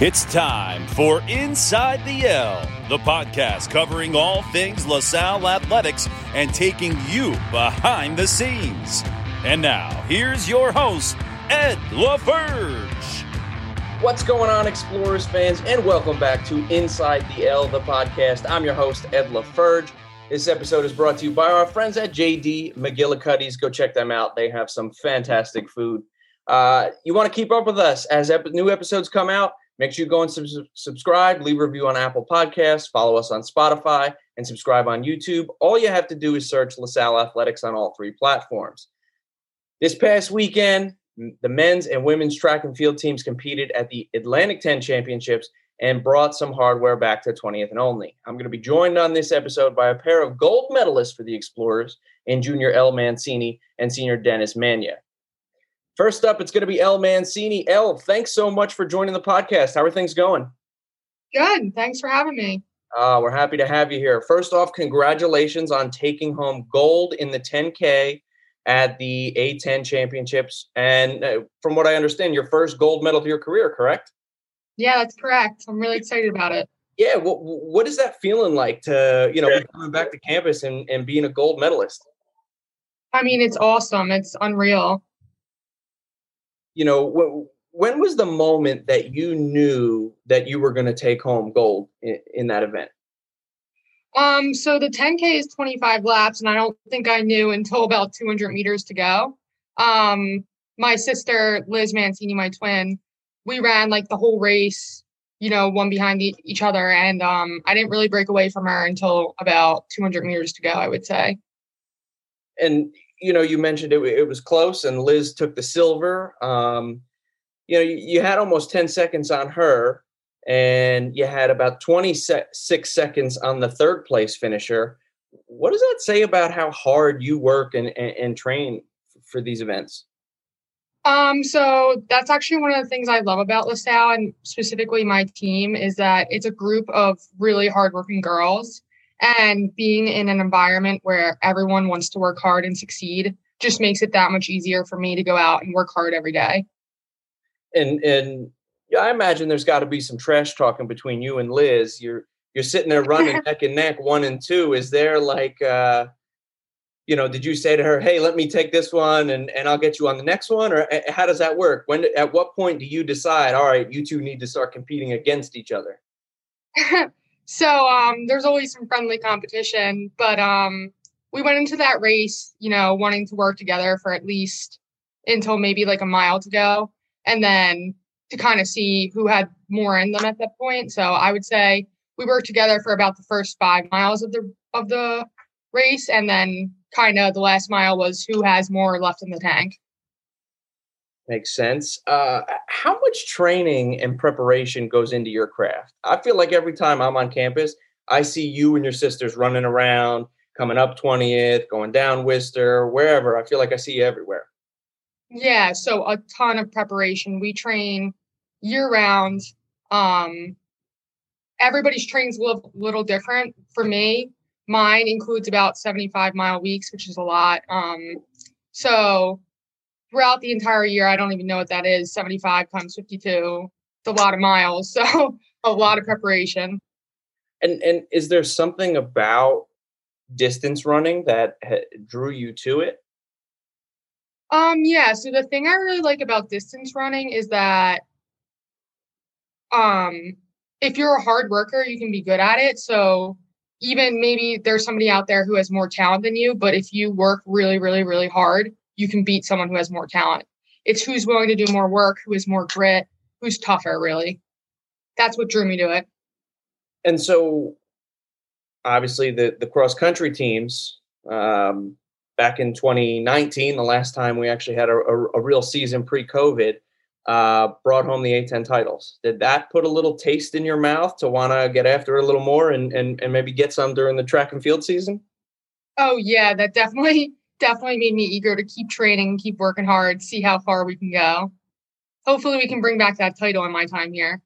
It's time for Inside the L, the podcast covering all things LaSalle athletics and taking you behind the scenes. And now, here's your host, Ed LaFerge. What's going on, Explorers fans, and welcome back to Inside the L, the podcast. I'm your host, Ed LaFerge. This episode is brought to you by our friends at JD McGillicuddy's. Go check them out. They have some fantastic food. Uh, you want to keep up with us as ep- new episodes come out? Make sure you go and sub- subscribe, leave a review on Apple Podcasts, follow us on Spotify, and subscribe on YouTube. All you have to do is search LaSalle Athletics on all three platforms. This past weekend, the men's and women's track and field teams competed at the Atlantic 10 Championships and brought some hardware back to 20th and Olney. I'm going to be joined on this episode by a pair of gold medalists for the Explorers in Junior Elle Mancini and Senior Dennis Mania. First up, it's going to be Elle Mancini. El, thanks so much for joining the podcast. How are things going? Good. Thanks for having me. Uh, we're happy to have you here. First off, congratulations on taking home gold in the 10K at the A10 Championships. And uh, from what I understand, your first gold medal of your career, correct? Yeah, that's correct. I'm really excited about it. Yeah. What, what is that feeling like to, you know, coming back to campus and, and being a gold medalist? I mean, it's awesome. It's unreal you know, when was the moment that you knew that you were going to take home gold in, in, that event? Um, so the 10K is 25 laps, and I don't think I knew until about 200 meters to go. Um, my sister, Liz Mancini, my twin, we ran like the whole race, you know, one behind the, each other. And um, I didn't really break away from her until about 200 meters to go, I would say. And you know, you mentioned it, it was close, and Liz took the silver. Um, you know, you, you, had almost 10 seconds on her, and you had about 26 seconds on the third place finisher. What does that say about how hard you work and, and, and train for these events? Um, so that's actually one of the things I love about LaSalle and specifically my team is that it's a group of really hardworking girls and being in an environment where everyone wants to work hard and succeed just makes it that much easier for me to go out and work hard every day. And and yeah, I imagine there's got to be some trash talking between you and Liz. You're you're sitting there running neck and neck, one and two. Is there like uh you know, did you say to her, "Hey, let me take this one, and and I'll get you on the next one," or uh, how does that work? When at what point do you decide, all right, you two need to start competing against each other? So um, there's always some friendly competition, but um, we went into that race, you know, wanting to work together for at least until maybe like a mile to go, and then to kind of see who had more in them at that point. So I would say we worked together for about the first five miles of the of the race, and then kind of the last mile was who has more left in the tank. Makes sense. Uh, how much training and preparation goes into your craft? I feel like every time I'm on campus, I see you and your sisters running around, coming up 20th, going down Worcester, wherever. I feel like I see you everywhere. Yeah, so a ton of preparation. We train year round. Um, everybody's training's a little, little different. For me, mine includes about 75 mile weeks, which is a lot. Um, so throughout the entire year. I don't even know what that is. 75 times 52. It's a lot of miles. So a lot of preparation. And and is there something about distance running that drew you to it? Um yeah, so the thing I really like about distance running is that um if you're a hard worker, you can be good at it. So even maybe there's somebody out there who has more talent than you, but if you work really really really hard, you can beat someone who has more talent. It's who's willing to do more work, who has more grit, who's tougher, really. That's what drew me to it. And so, obviously, the, the cross country teams um, back in 2019, the last time we actually had a, a, a real season pre COVID, uh, brought home the A10 titles. Did that put a little taste in your mouth to want to get after it a little more and, and, and maybe get some during the track and field season? Oh, yeah, that definitely definitely made me eager to keep training, keep working hard, see how far we can go. Hopefully, we can bring back that title in my time here.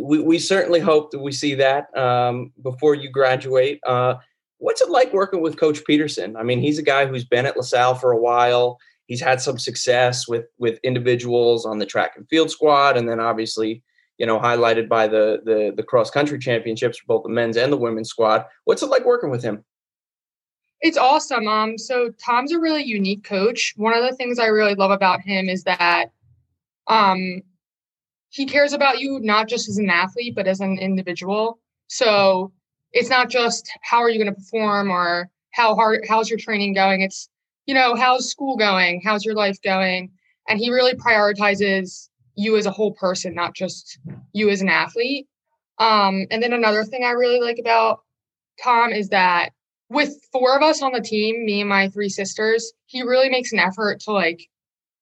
We, we certainly hope that we see that um, before you graduate. Uh, what's it like working with Coach Peterson? I mean, he's a guy who's been at LaSalle for a while. He's had some success with with individuals on the track and field squad, and then obviously, you know, highlighted by the the the cross country championships for both the men's and the women's squad. What's it like working with him? It's awesome. Um, so Tom's a really unique coach. One of the things I really love about him is that um he cares about you not just as an athlete, but as an individual. So it's not just how are you going to perform or how hard how's your training going. It's you know how's school going, how's your life going, and he really prioritizes you as a whole person, not just you as an athlete. Um, and then another thing I really like about Tom is that with four of us on the team, me and my three sisters, he really makes an effort to like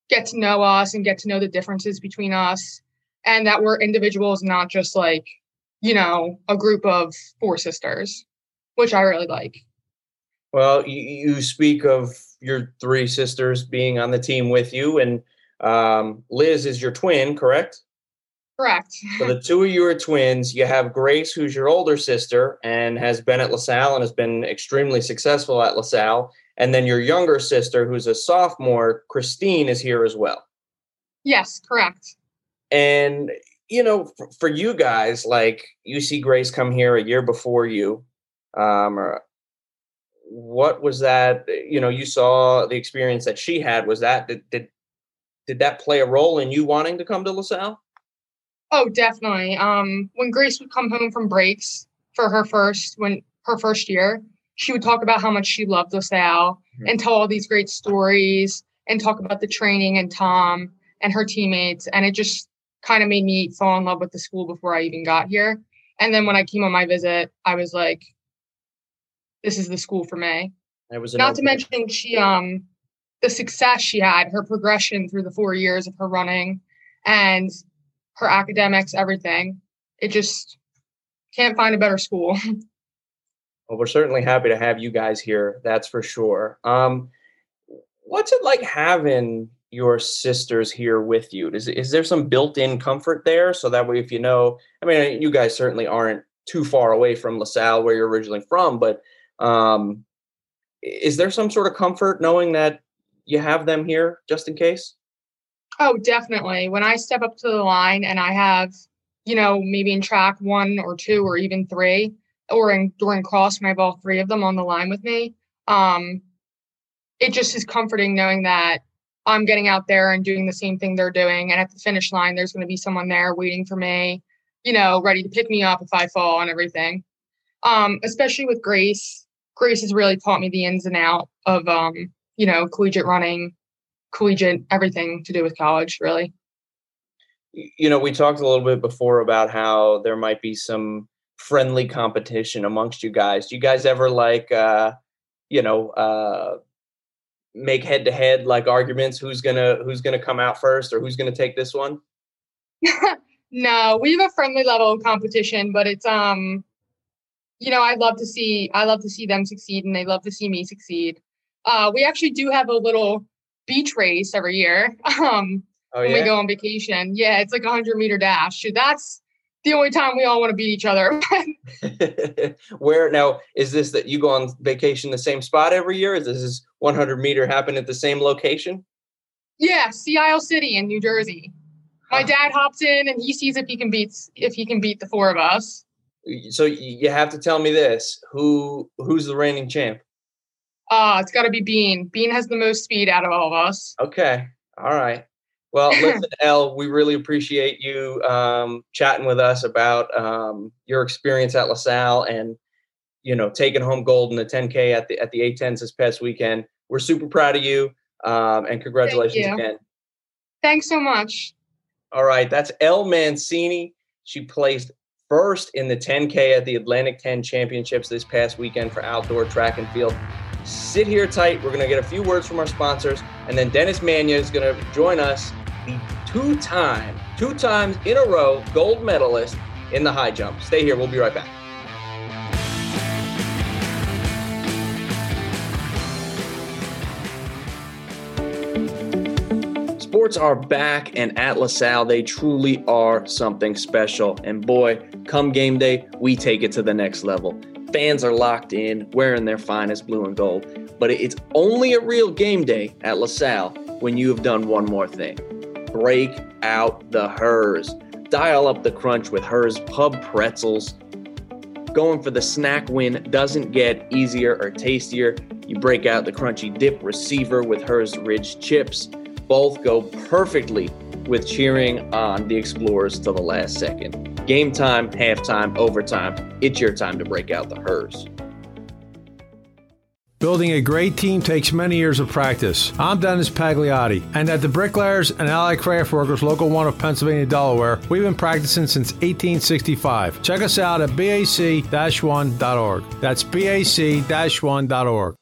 get to know us and get to know the differences between us and that we're individuals, not just like, you know, a group of four sisters, which I really like. Well, you, speak of your three sisters being on the team with you, and um, Liz is your twin, correct? Correct. so the two of you are twins. You have Grace, who's your older sister and has been at LaSalle and has been extremely successful at LaSalle. And then your younger sister, who's a sophomore, Christine, is here as well. Yes, correct. And, you know, for, for you guys, like you see Grace come here a year before you. Um, or what was that? You know, you saw the experience that she had. Was that, did, did did that play a role in you wanting to come to LaSalle? Oh, definitely. Um, when Grace would come home from breaks for her first when her first year, she would talk about how much she loved LaSalle mm-hmm. and tell all these great stories and talk about the training and Tom and her teammates. And it just kind of made me fall in love with the school before I even got here. And then when I came on my visit, I was like, this is the school for me. It was not to mention she um the success she had, her progression through the four years of her running and her academics, everything. It just can't find a better school. Well, we're certainly happy to have you guys here. That's for sure. Um, what's it like having your sisters here with you? Is, is there some built-in comfort there? So that way, if you know, I mean, you guys certainly aren't too far away from LaSalle, where you're originally from, but um, is there some sort of comfort knowing that you have them here just in case? Oh, definitely. When I step up to the line and I have, you know, maybe in track one or two or even three, or in during cross when I have all three of them on the line with me, um, it just is comforting knowing that I'm getting out there and doing the same thing they're doing. And at the finish line, there's going to be someone there waiting for me, you know, ready to pick me up if I fall and everything. Um, especially with Grace. Grace has really taught me the ins and out of um, you know, collegiate running, collegiate everything to do with college, really. You know, we talked a little bit before about how there might be some friendly competition amongst you guys. Do you guys ever like, uh, you know, uh, make head to head like arguments? Who's gonna who's gonna come out first, or who's gonna take this one? no, we have a friendly level of competition, but it's um, you know, I love to see I love to see them succeed, and they love to see me succeed. Uh, we actually do have a little beach race every year um, oh, when yeah? we go on vacation. Yeah, it's like a hundred meter dash. That's the only time we all want to beat each other. Where now is this that you go on vacation the same spot every year? Is this 100 meter happen at the same location? Yeah, Sea Isle City in New Jersey. My dad hops in and he sees if he can beat if he can beat the four of us. So you have to tell me this: who who's the reigning champ? Uh, it's got to be Bean. Bean has the most speed out of all of us. Okay. All right. Well, listen, Elle, we really appreciate you um, chatting with us about um, your experience at LaSalle and you know taking home gold in the 10K at the at the A10s this past weekend. We're super proud of you, um, and congratulations Thank again. Thanks so much. All right, that's Elle Mancini. She placed first in the 10K at the Atlantic 10 Championships this past weekend for outdoor track and field sit here tight. We're going to get a few words from our sponsors, and then Dennis Mania is going to join us, the two time, two times in a row gold medalist in the high jump. Stay here. We'll be right back. Sports are back, and at LaSalle, they truly are something special. And boy, come game day, we take it to the next level. Fans are locked in, wearing their finest blue and gold. But it's only a real game day at LaSalle when you have done one more thing break out the Herr's. Dial up the crunch with Herr's Pub Pretzels. Going for the snack win doesn't get easier or tastier. You break out the crunchy dip receiver with Herr's Ridge chips. Both go perfectly with cheering on the Explorers to the last second. Game time, halftime, overtime. It's your time to break out the Herr's. Building a great team takes many years of practice. I'm Dennis Pagliotti, and at the Bricklayers and Allied Craft Workers Local 1 of Pennsylvania, Delaware, we've been practicing since 1865. Check us out at bac-1.org. That's bac-1.org.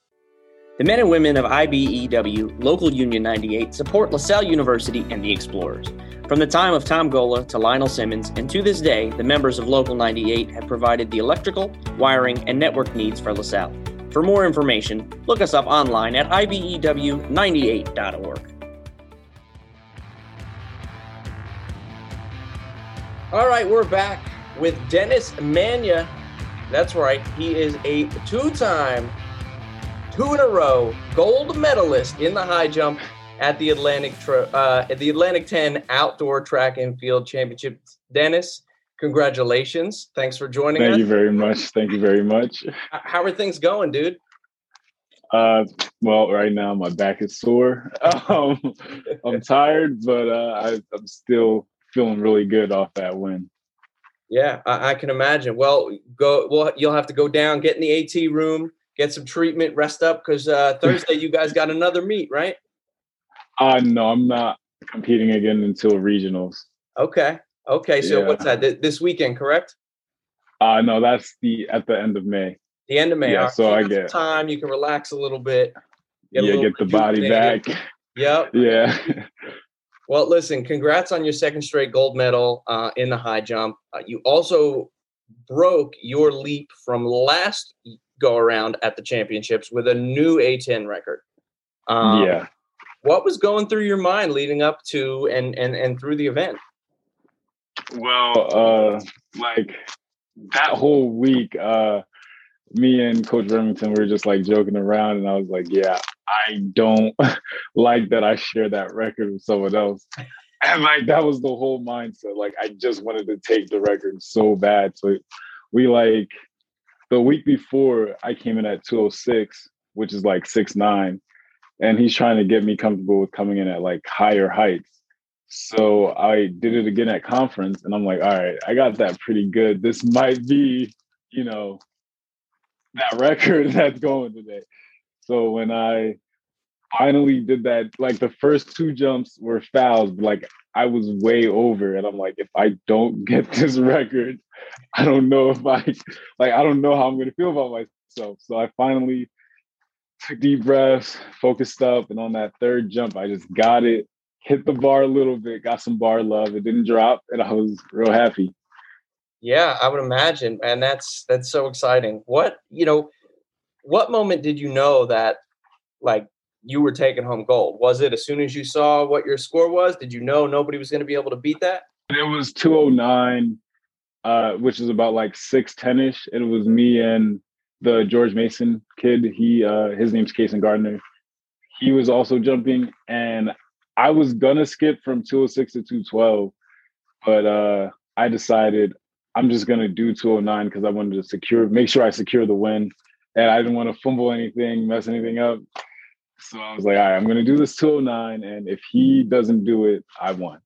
The men and women of IBEW Local Union 98 support LaSalle University and the Explorers. From the time of Tom Gola to Lionel Simmons, and to this day, the members of Local 98 have provided the electrical, wiring, and network needs for LaSalle. For more information, look us up online at IBEW98.org. All right, we're back with Dennis Mania. That's right, he is a two time, two in a row gold medalist in the high jump at the Atlantic uh, at the Atlantic 10 Outdoor Track and Field Championship. Dennis, congratulations. Thanks for joining Thank us. Thank you very much. Thank you very much. How are things going, dude? Uh, well, right now my back is sore. Um, I'm tired, but uh, I, I'm still feeling really good off that win. Yeah, I, I can imagine. Well, go. Well, you'll have to go down, get in the AT room, get some treatment, rest up, because uh, Thursday you guys got another meet, right? Uh no, I'm not competing again until regionals. Okay. Okay. So Yeah. what's that? Th- This weekend, correct? Uh no, that's the at the end of May. The end of May. Yeah, right, so I get- time. You can relax a little bit. a yeah, little get the body back. Yep. yeah. Well, listen. Congrats on your second straight gold medal uh, in the high jump. Uh, you also broke your leap from last go around at the championships with a new A10 record. Um, yeah. What was going through your mind leading up to and and and through the event? Well, uh like that whole week, uh me and Coach Remington we were just like joking around and I was like, Yeah, I don't like that I share that record with someone else. And like that was the whole mindset. Like I just wanted to take the record so bad. So we like the week before I came in at 206, which is like six nine, and he's trying to get me comfortable with coming in at like higher heights. So I did it again at conference, and I'm like, all right, I got that pretty good. This might be, you know, that record that's going today. So when I finally did that, like the first two jumps were fouls, but like I was way over, and I'm like, if I don't get this record, I don't know if I like I don't know how I'm gonna feel about myself. So I finally took deep breaths, focused up, and on that third jump, I just got it, hit the bar a little bit, got some bar love. It didn't drop, and I was real happy. Yeah, I would imagine, and that's that's so exciting. What you know, what moment did you know that like you were taking home gold? Was it as soon as you saw what your score was? Did you know nobody was going to be able to beat that? It was 209, uh, which is about like 6'10 ish. It was me and the George Mason kid. He uh his name's Kason Gardner. He was also jumping, and I was gonna skip from 206 to 212, but uh I decided I'm just gonna do 209 because I wanted to secure make sure I secure the win. And I didn't want to fumble anything, mess anything up. So I was like, all right, I'm gonna do this 209, and if he doesn't do it, I won.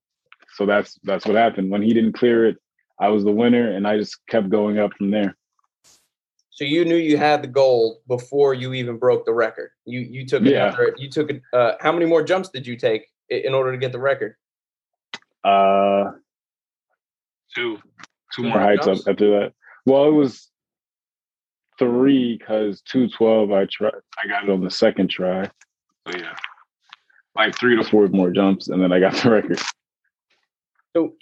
So that's that's what happened. When he didn't clear it, I was the winner, and I just kept going up from there. So you knew you had the gold before you even broke the record. You you took Yeah. another. You took it. Uh, how many more jumps did you take in order to get the record? Uh, two, two more more heights up after that. Well, it was three because two twelve. I tried. I got it on the second try. So yeah, like three to four more jumps, and then I got the record. So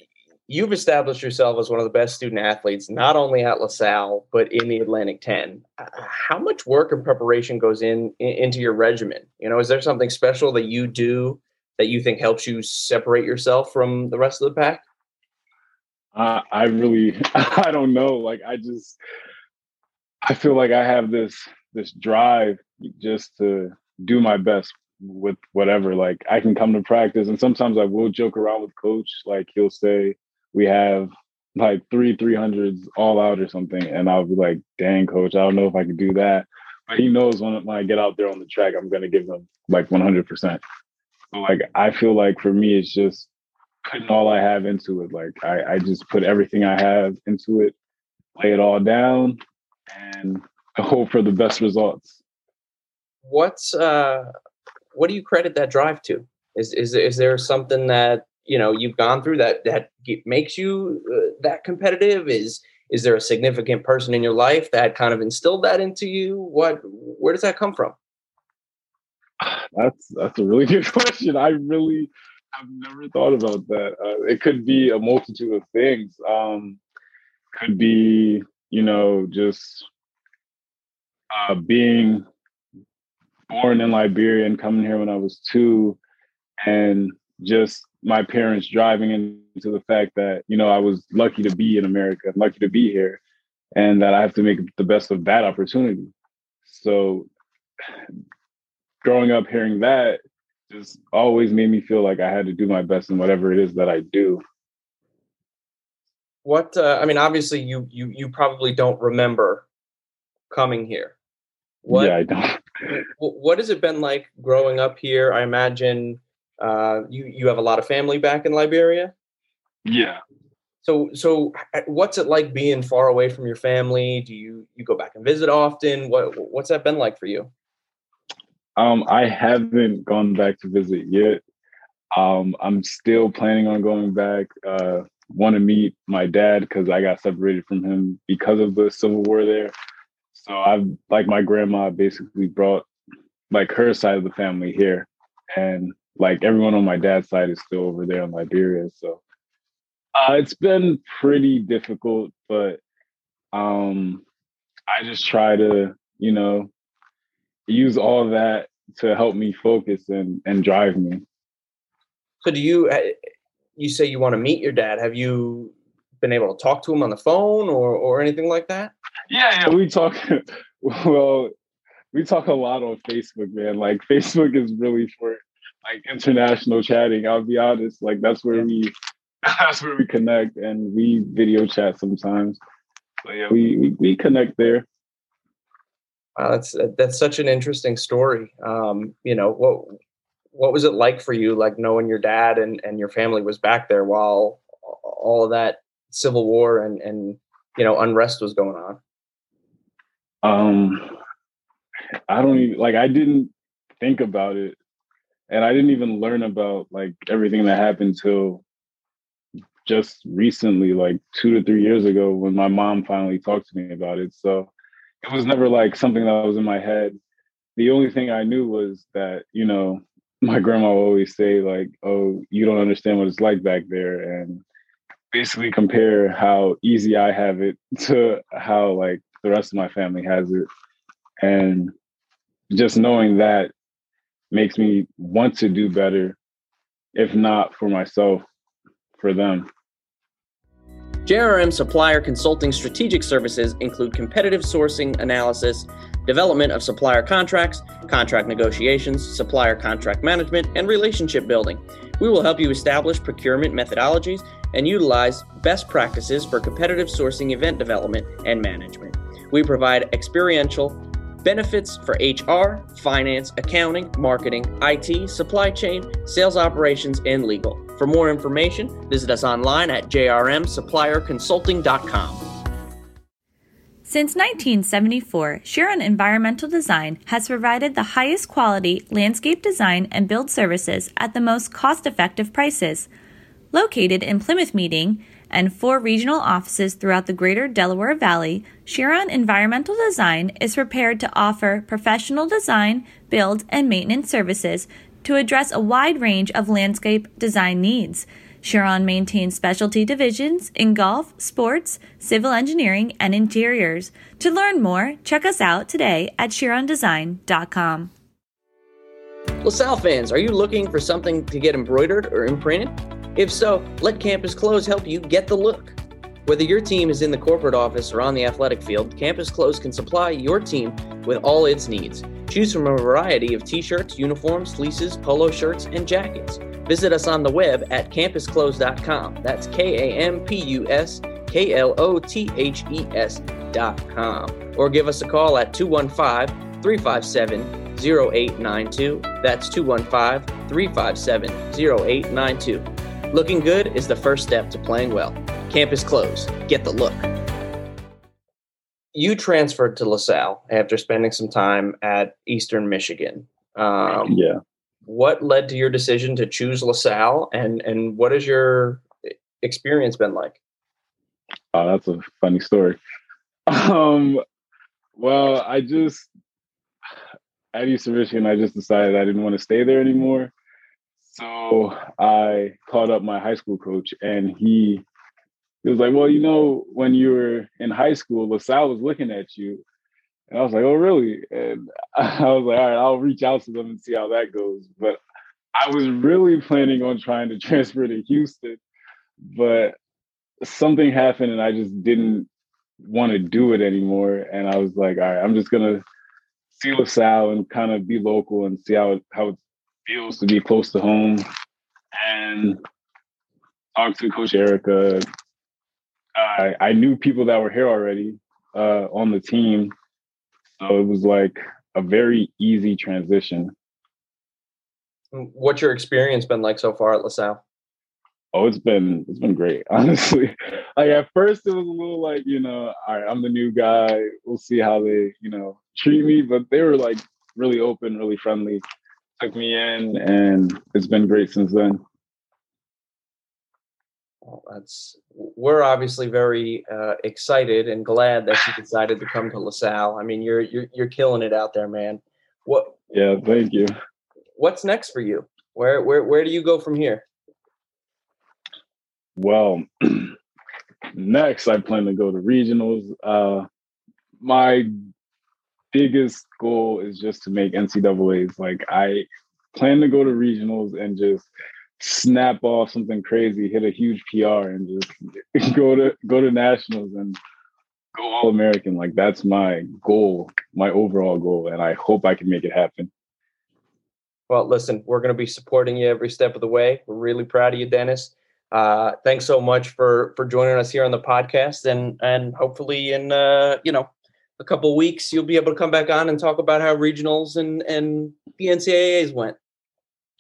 you've established yourself as one of the best student athletes, not only at LaSalle but in the Atlantic Ten. Uh, How much work and preparation goes in, in into your regimen? You know, is there something special that you do that you think helps you separate yourself from the rest of the pack? I, I really, I don't know. Like I just, I feel like I have this this drive just to do my best with whatever. Like I can come to practice, and sometimes I will joke around with coach. Like he'll say, we have like three 300s all out or something. And I'll be like, dang, coach, I don't know if I can do that. But he knows when, when I get out there on the track, I'm going to give him like 100%. So, like, I feel like for me, it's just putting all I have into it. Like, I, I just put everything I have into it, lay it all down, and hope for the best results. What's, uh, what do you credit that drive to? Is, is, is there something that you know you've gone through that that makes you uh, that competitive? Is is there a significant person in your life that kind of instilled that into you? What where does that come from? That's that's a really good question. I really have never thought about that. Uh, it could be a multitude of things. Um could be you know just uh being born in liberia and coming here when i was two and just my parents driving into the fact that you know I was lucky to be in America, lucky to be here, and that I have to make the best of that opportunity. So, growing up hearing that just always made me feel like I had to do my best in whatever it is that I do. What uh, I mean, obviously, you you you probably don't remember coming here. What, yeah, I don't. what has it been like growing up here? I imagine uh, you you have a lot of family back in Liberia. Yeah. So so what's it like being far away from your family? Do you you go back and visit often? What what's that been like for you? Um, I haven't gone back to visit yet. Um, I'm still planning on going back. Uh, want to meet my dad because I got separated from him because of the civil war there. So I've like my grandma basically brought like her side of the family here, and like everyone on my dad's side is still over there in Liberia. So uh, it's been pretty difficult, but um, I just try to, you know, use all that to help me focus and and drive me. So do you you say you want to meet your dad? Have you been able to talk to him on the phone or or anything like that? Yeah, yeah, we talk well, we talk a lot on Facebook, man. Like Facebook is really for like international chatting. I'll be honest, like that's where we that's where we connect and we video chat sometimes. So yeah, we we, we connect there. Wow, that's that's such an interesting story. Um, you know what what was it like for you, like knowing your dad and and your family was back there while all of that civil war and and you know unrest was going on? Um, I don't even like. I didn't think about it and I didn't even learn about like everything that happened till just recently, like two to three years ago, when my mom finally talked to me about it. So it was never like something that was in my head. The only thing I knew was that, you know, my grandma would always say, like, oh, you don't understand what it's like back there. And basically compare how easy I have it to how like the rest of my family has it. And just knowing that makes me want to do better, if not for myself, for them. JRM Supplier Consulting strategic services include competitive sourcing analysis, development of supplier contracts, contract negotiations, supplier contract management, and relationship building. We will help you establish procurement methodologies and utilize best practices for competitive sourcing event development and management. We provide experiential benefits for HR, finance, accounting, marketing, IT, supply chain, sales operations, and legal. For more information, visit us online at jrmsupplierconsulting.com. Since 1974, Chiron Environmental Design has provided the highest quality landscape design and build services at the most cost effective prices. Located in Plymouth Meeting, and four regional offices throughout the greater Delaware Valley, Chiron Environmental Design is prepared to offer professional design, build, and maintenance services to address a wide range of landscape design needs. Chiron maintains specialty divisions in golf, sports, civil engineering, and interiors. To learn more, check us out today at chirondesign.com. LaSalle fans, are you looking for something to get embroidered or imprinted? If so, let Kampus Klothes help you get the look. Whether your team is in the corporate office or on the athletic field, Kampus Klothes can supply your team with all its needs. Choose from a variety of t shirts, uniforms, fleeces, polo shirts, and jackets. Visit us on the web at kampusklothes.com. That's K A M P U S K L O T H E S.com. Or give us a call at 215 357 0892. That's 215 357 0892. Looking good is the first step to playing well. Kampus Klothes. Get the look. You transferred to LaSalle after spending some time at Eastern Michigan. Um, Yeah. What led to your decision to choose LaSalle, and and what has your experience been like? Oh, that's a funny story. Um, well, I just at Eastern Michigan, I just decided I didn't want to stay there anymore. So I called up my high school coach, and he he was like, "Well, you know, when you were in high school, LaSalle was looking at you." And I was like, "Oh, really?" And I was like, "All right, I'll reach out to them and see how that goes." But I was really planning on trying to transfer to Houston, but something happened, and I just didn't want to do it anymore. And I was like, "All right, I'm just gonna see LaSalle and kind of be local and see how it, how it feels to be close to home." And talk to Coach Erica. I I knew people that were here already uh, on the team, so it was like a very easy transition. What's your experience been like so far at LaSalle? Oh, it's been it's been great, honestly. Like at first, it was a little like you know, all right, I'm the new guy. We'll see how they you know treat me, but they were like really open, really friendly. Took me in, and it's been great since then. Well, that's we're obviously very uh, excited and glad that you decided to come to LaSalle. I mean, you're you're you're killing it out there, man. What Yeah, thank you. what's next for you? Where where where do you go from here? Well, next I plan to go to regionals. Uh, my biggest goal is just to make NCAA's. Like I plan to go to regionals and just snap off something crazy, hit a huge PR, and just go to go to nationals and go all American. Like that's my goal, my overall goal, and I hope I can make it happen. Well, listen, we're going to be supporting you every step of the way. We're really proud of you, Dennis. Uh, thanks so much for for joining us here on the podcast, and and hopefully in uh, you know a couple weeks you'll be able to come back on and talk about how regionals and and the NCAA's went.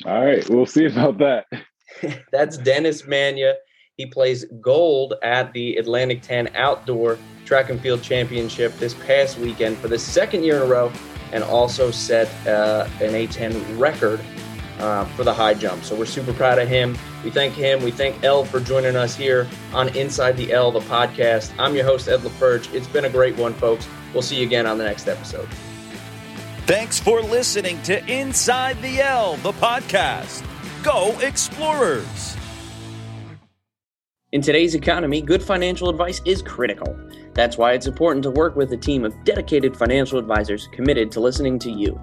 All right, we'll see about that. That's Dennis Mania. He plays gold at the Atlantic 10 Outdoor Track and Field Championship this past weekend for the second year in a row, and also set uh, an A10 record uh, for the high jump. So we're super proud of him. We thank him. We thank L for joining us here on Inside the Elle, the podcast. I'm your host, Ed LaFerge. It's been a great one, folks. We'll see you again on the next episode. Thanks for listening to Inside the L, the podcast. Go Explorers! In today's economy, good financial advice is critical. That's why it's important to work with a team of dedicated financial advisors committed to listening to you,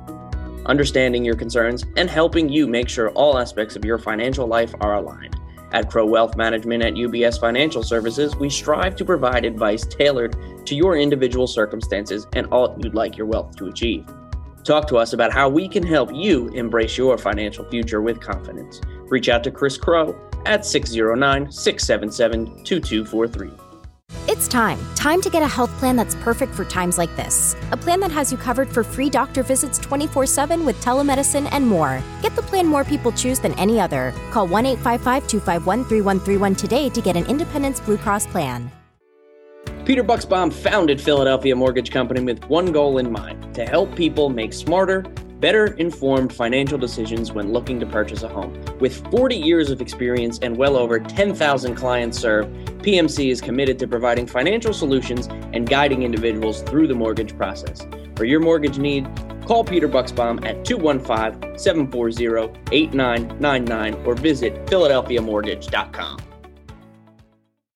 understanding your concerns, and helping you make sure all aspects of your financial life are aligned. At Crow Wealth Management at UBS Financial Services, we strive to provide advice tailored to your individual circumstances and all you'd like your wealth to achieve. Talk to us about how we can help you embrace your financial future with confidence. Reach out to Chris Crow at 609 677 2243. It's time. Time to get a health plan that's perfect for times like this. A plan that has you covered for free doctor visits 24 7 with telemedicine and more. Get the plan more people choose than any other. Call 1 855 251 3131 today to get an Independence Blue Cross plan. Peter Bucksbaum founded Philadelphia Mortgage Company with one goal in mind to help people make smarter, better informed financial decisions when looking to purchase a home. With 40 years of experience and well over 10,000 clients served, PMC is committed to providing financial solutions and guiding individuals through the mortgage process. For your mortgage need, call Peter Bucksbaum at 215 740 8999 or visit PhiladelphiaMortgage.com.